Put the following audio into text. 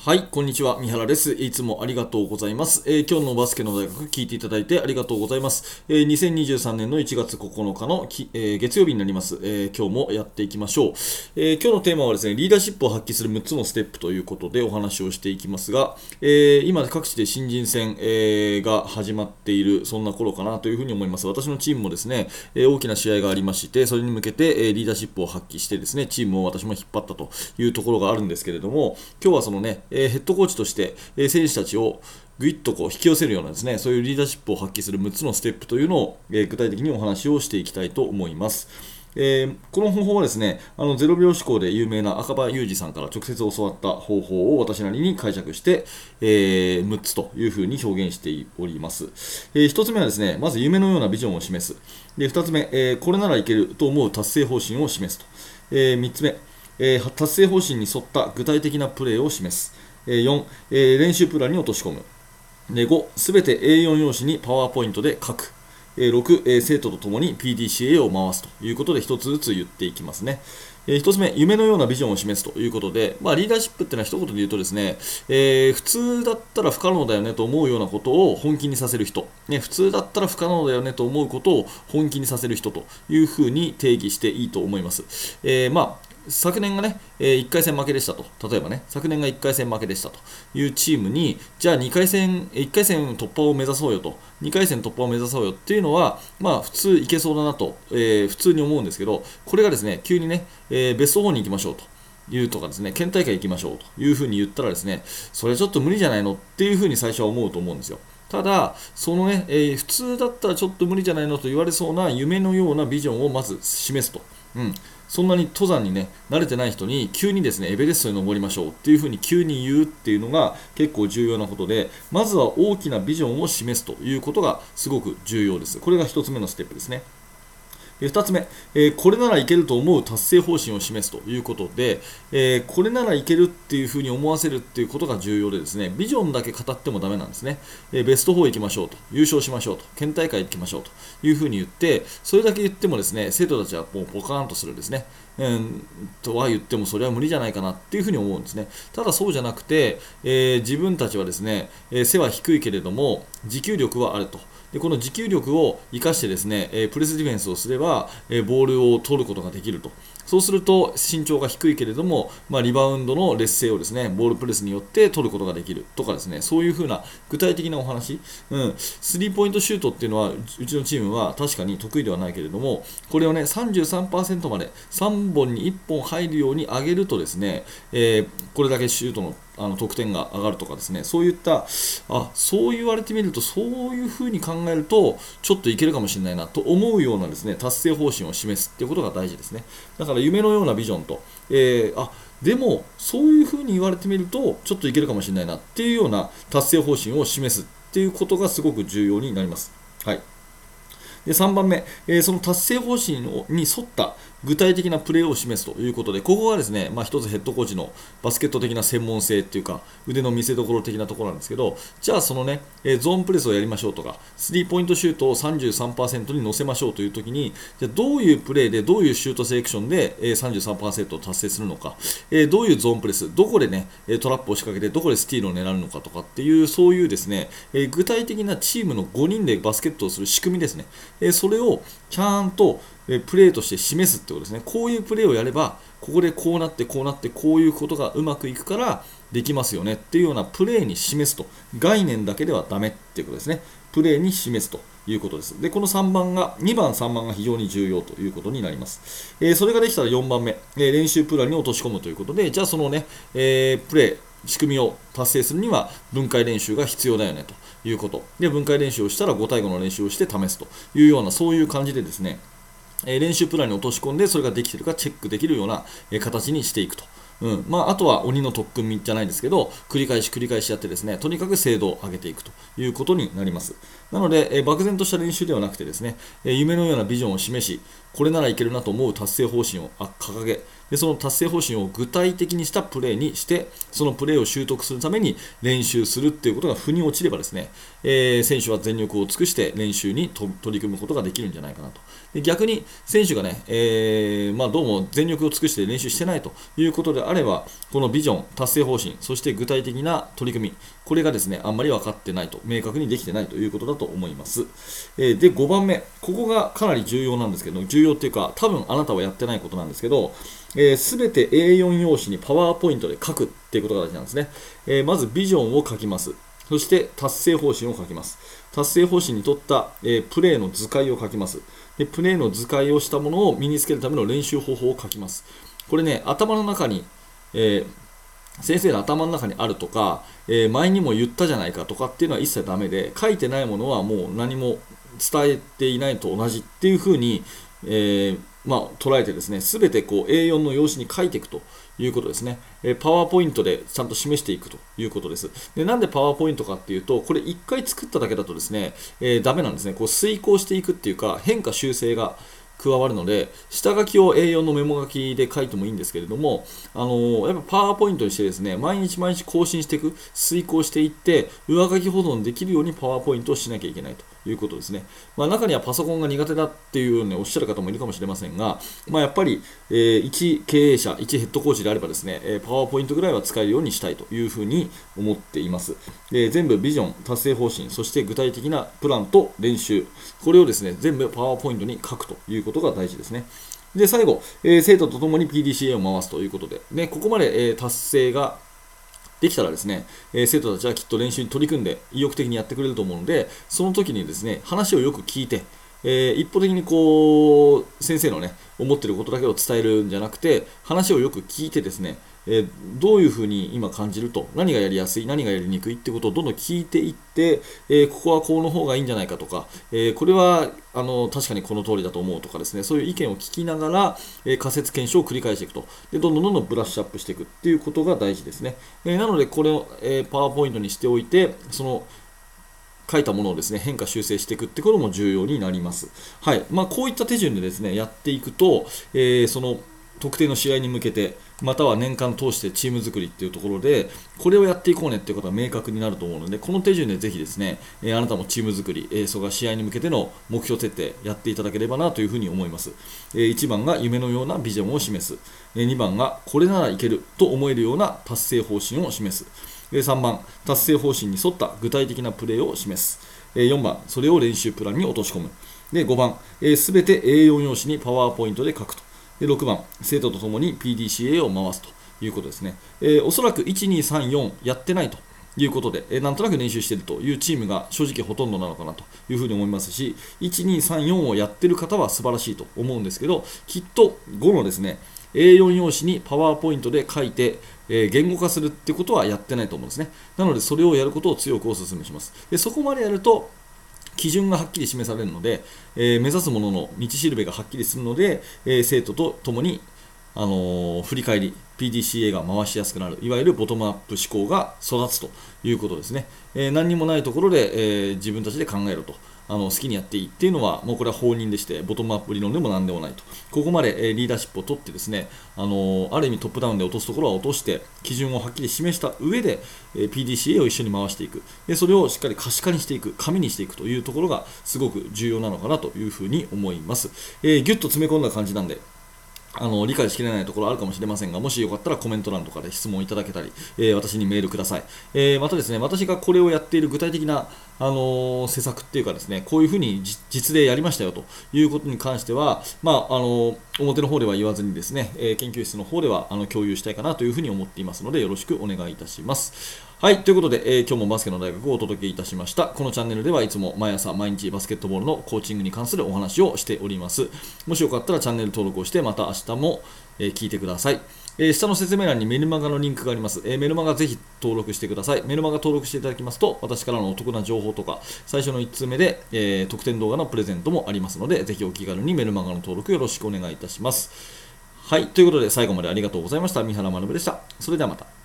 はい、こんにちは。三原です。いつもありがとうございます。えー、今日のバスケの大学聞いていただいてありがとうございます。えー、2023年の1月9日のき、えー、月曜日になります、え今日もやっていきましょう、え今日のテーマはですね、リーダーシップを発揮する6つのステップということでお話をしていきますが、え今各地で新人戦、えが始まっている、そんな頃かなというふうに思います。私のチームもですね、え大きな試合がありまして、それに向けて、えリーダーシップを発揮してですね、チームを私も引っ張ったというところがあるんですけれども、今日はそのね、えヘッドコーチとして、え選手たちをぐいっとこう引き寄せるようなですねそういうリーダーシップを発揮する6つのステップというのを、え具体的にお話をしていきたいと思います。えー、この方法はですねあの0秒思考で有名な赤羽裕二さんから直接教わった方法を私なりに解釈して、えー、6つというふうに表現しております、えー、1つ目はですねまず夢のようなビジョンを示す。で2つ目、えこれならいけると思う達成方針を示すと、え3つ目、え達成方針に沿った具体的なプレーを示す4、練習プランに落とし込む。5、すべて A4 用紙にパワーポイントで書く。6、生徒と共に PDCA を回すということで1つずつ言っていきますね。1つ目、夢のようなビジョンを示すということで、まあ、リーダーシップっていうのは一言で言うとですね、えー、普通だったら不可能だよねと思うようなことを本気にさせる人、ね、普通だったら不可能だよねと思うことを本気にさせる人というふうに定義していいと思います。えー、まあ昨年がね、えー、1回戦負けでしたと、例えばね、昨年が1回戦負けでしたというチームに、じゃあ2回戦、1回戦突破を目指そうよと、2回戦突破を目指そうよっていうのは、まあ普通いけそうだなと、えー、普通に思うんですけど、これがですね、急にね、えー、ベスト4に行きましょうと。いうとかですね、県大会行きましょうというふうに言ったらですね、それちょっと無理じゃないのっていうふうに最初は思うと思うんですよ。ただ、そのね、えー、普通だったらちょっと無理じゃないのと言われそうな夢のようなビジョンをまず示すと。うん、そんなに登山にね慣れてない人に急にですねエベレストに登りましょうっていうふうに急に言うっていうのが結構重要なことでまずは大きなビジョンを示すということがすごく重要です。これが1つ目のステップですね。2つ目、え、これならいけると思う達成方針を示すということで、え、これならいけるっていうふうに思わせるっていうことが重要でですねビジョンだけ語ってもダメなんですね、え、ベスト4行きましょうと優勝しましょうと県大会行きましょうというふうに言ってそれだけ言ってもですね生徒たちはもうポカーンとするですねうん、とは言ってもそれは無理じゃないかなっていうふうに思うんですね。ただそうじゃなくて、えー、自分たちはですね、えー、背は低いけれども持久力はあると。でこの持久力を生かしてですね、え、プレスディフェンスをすれば、えボールを取ることができると。そうすると身長が低いけれども、まあ、リバウンドの劣勢をですねボールプレスによって取ることができるとかですねそういうふうな具体的なお話、うん、スリーポイントシュートっていうのはうちのチームは確かに得意ではないけれどもこれをね33%まで3本に1本入るように上げるとですね、えー、これだけシュートのあの得点が上がるとかですね。そういったあそう言われてみるとそういうふうに考えるとちょっといけるかもしれないなと思うようなですね達成方針を示すっていうことが大事ですね。だから夢のようなビジョンと、えー、あでもそういうふうに言われてみるとちょっといけるかもしれないなっていうような達成方針を示すっていうことがすごく重要になります。はい。で3番目、えー、その達成方針に沿った具体的なプレーを示すということで、ここがですね、まあ、一つヘッドコーチのバスケット的な専門性っていうか、腕の見せ所的なところなんですけど、じゃあそのね、えー、ゾーンプレスをやりましょうとか、スリーポイントシュートを33%に乗せましょうというときに、じゃどういうプレーで、どういうシュートセレクションで、えー、33%を達成するのか、えー、どういうゾーンプレス、どこでね、トラップを仕掛けて、どこでスティールを狙うのかとかっていう、そういうですね、えー、具体的なチームの5人でバスケットをする仕組みですね。えそれをちゃんとプレーとして示すってことですね。こういうプレーをやれば、ここでこうなってこうなってこういうことがうまくいくからできますよねっていうようなプレーに示すと。概念だけではダメっていうことですね。プレーに示すということです。で、この3番が、2番、3番が非常に重要ということになります。えー、それができたら4番目、えー、練習プランに落とし込むということで、じゃあそのね、えー、プレー、仕組みを達成するには分解練習が必要だよねということ。で、分解練習をしたら5対5の練習をして試すというような、そういう感じでですね、え練習プランに落とし込んで、それができてるかチェックできるような、え形にしていくと。うんまあ、あとは鬼の特訓じゃないですけど、繰り返し繰り返しやってですね、とにかく精度を上げていくということになります。なので、え漠然とした練習ではなくてですね、え夢のようなビジョンを示し、これならいけるなと思う達成方針を掲げ、でその達成方針を具体的にしたプレーにしてそのプレーを習得するために練習するっていうことが腑に落ちればですね、えー、選手は全力を尽くして練習に取り組むことができるんじゃないかなと。で逆に選手がね、えー、まあ、どうも全力を尽くして練習してないということであればこのビジョン、達成方針そして具体的な取り組みこれがですねあんまり分かってないと明確にできてないということだと思います、えー、で5番目ここがかなり重要なんですけど重要っていうか多分あなたはやってないことなんですけど、えー、て A4 用紙にパワーポイントで書くっていうことが大事なんですね、えー、まずビジョンを書きます。そして達成方針を書きます。達成方針にとった、えー、プレーの図解を書きます。でプレーの図解をしたものを身につけるための練習方法を書きます。これね頭の中に、え先生の頭の中にあるとか、え、前にも言ったじゃないかとかっていうのは一切ダメで書いてないものはもう何も伝えていないと同じっていうふうに、えー、まあ、捉えてですね、すべてこう A4 の用紙に書いていくということですね。えパワーポイントでちゃんと示していくということです。でなんでパワーポイントかっていうと、これ1回作っただけだとですね、えー、ダメなんですね。こう遂行していくっていうか、変化修正が加わるので、下書きを A4 のメモ書きで書いてもいいんですけれども、あのー、やっぱパワーポイントにしてですね、毎日毎日更新していく、遂行していって、上書き保存できるようにパワーポイントをしなきゃいけないと。いうことですね。まあ、中にはパソコンが苦手だっていうようにおっしゃる方もいるかもしれませんが、まあ、やっぱり、えー、一経営者、一ヘッドコーチであればですね、えパワーポイントぐらいは使えるようにしたいというふうに思っています。で全部ビジョン、達成方針、そして具体的なプランと練習、これをですね、全部パワーポイントに書くということが大事ですね。で、最後、えー、生徒と共に PDCA を回すということで、ね、ここまで、えー、達成ができたらですね、えー、生徒たちはきっと練習に取り組んで意欲的にやってくれると思うので、その時にですね、話をよく聞いて、えー、一方的にこう、先生のね、思ってることだけを伝えるんじゃなくて、話をよく聞いてですね、えー、どういうふうに今感じると、何がやりやすい、何がやりにくいってことをどんどん聞いていって、えー、ここはこうの方がいいんじゃないかとか、えー、これはあの確かにこの通りだと思うとかですね、そういう意見を聞きながら、え仮説検証を繰り返していくと。で、どんどんどんどんブラッシュアップしていくっていうことが大事ですね。えなので、これを、えパワーポイントにしておいて、その書いたものをですね変化修正していくってことも重要になります。はい。まあ、こういった手順でですねやっていくと、え、その特定の試合に向けてまたは年間通してチーム作りっていうところでこれをやっていこうねっていうことは明確になると思うのでこの手順でぜひですね、えあなたもチーム作り、えそが試合に向けての目標設定やっていただければなというふうに思います、え1番が夢のようなビジョンを示す、え2番がこれならいけると思えるような達成方針を示す、え3番達成方針に沿った具体的なプレーを示す、え4番それを練習プランに落とし込む。で5番すべ、て A4 用紙にパワーポイントで書くと。で6番、生徒とともに PDCA を回すということですね。えー、おそらく1、2、3、4やってないということで、えー、なんとなく練習しているというチームが正直ほとんどなのかなというふうに思いますし、1、2、3、4をやってる方は素晴らしいと思うんですけど、きっと5のですね、A4 用紙にパワーポイントで書いて、えー、言語化するってことはやってないと思うんですね。なので、それをやることを強くお勧めします。でそこまでやると、基準がはっきり示されるので、えー、目指すものの道しるべがはっきりするので、えー、生徒と共に、あのー、振り返り、PDCA が回しやすくなる、いわゆるボトムアップ思考が育つということですね。え何にもないところで、え自分たちで考えろと。あの好きにやっていいっていうのは、もうこれは放任でして、ボトムアップ理論でも何でもないと。ここまで、リーダーシップを取ってですね、あのある意味トップダウンで落とすところは落として、基準をはっきり示した上で、PDCA を一緒に回していくで。それをしっかり可視化にしていく、紙にしていくというところがすごく重要なのかなというふうに思います。えー、ぎゅっと詰め込んだ感じなんで、あの理解しきれないところあるかもしれませんが、もしよかったらコメント欄とかで質問いただけたり、えー、私にメールください。えー、またですね、私がこれをやっている具体的な、あのー、施策っていうかですね、こういうふうに実例やりましたよということに関しては、まあ、あの表の方では言わずにですね、え研究室の方ではあの共有したいかなというふうに思っていますので、よろしくお願いいたします。はい、ということで、えー、今日もバスケの大学をお届けいたしました。このチャンネルではいつも毎朝毎日バスケットボールのコーチングに関するお話をしております。もしよかったらチャンネル登録をして、また明日も、えー、聞いてください。えー、下の説明欄にメルマガのリンクがあります。えー、メルマガぜひ登録してください。メルマガ登録していただきますと、私からのお得な情報とか、最初の1通目で、え、特典動画のプレゼントもありますので、ぜひお気軽にメルマガの登録よろしくお願いいたします。はい、ということで最後までありがとうございました。三原学でした。それではまた。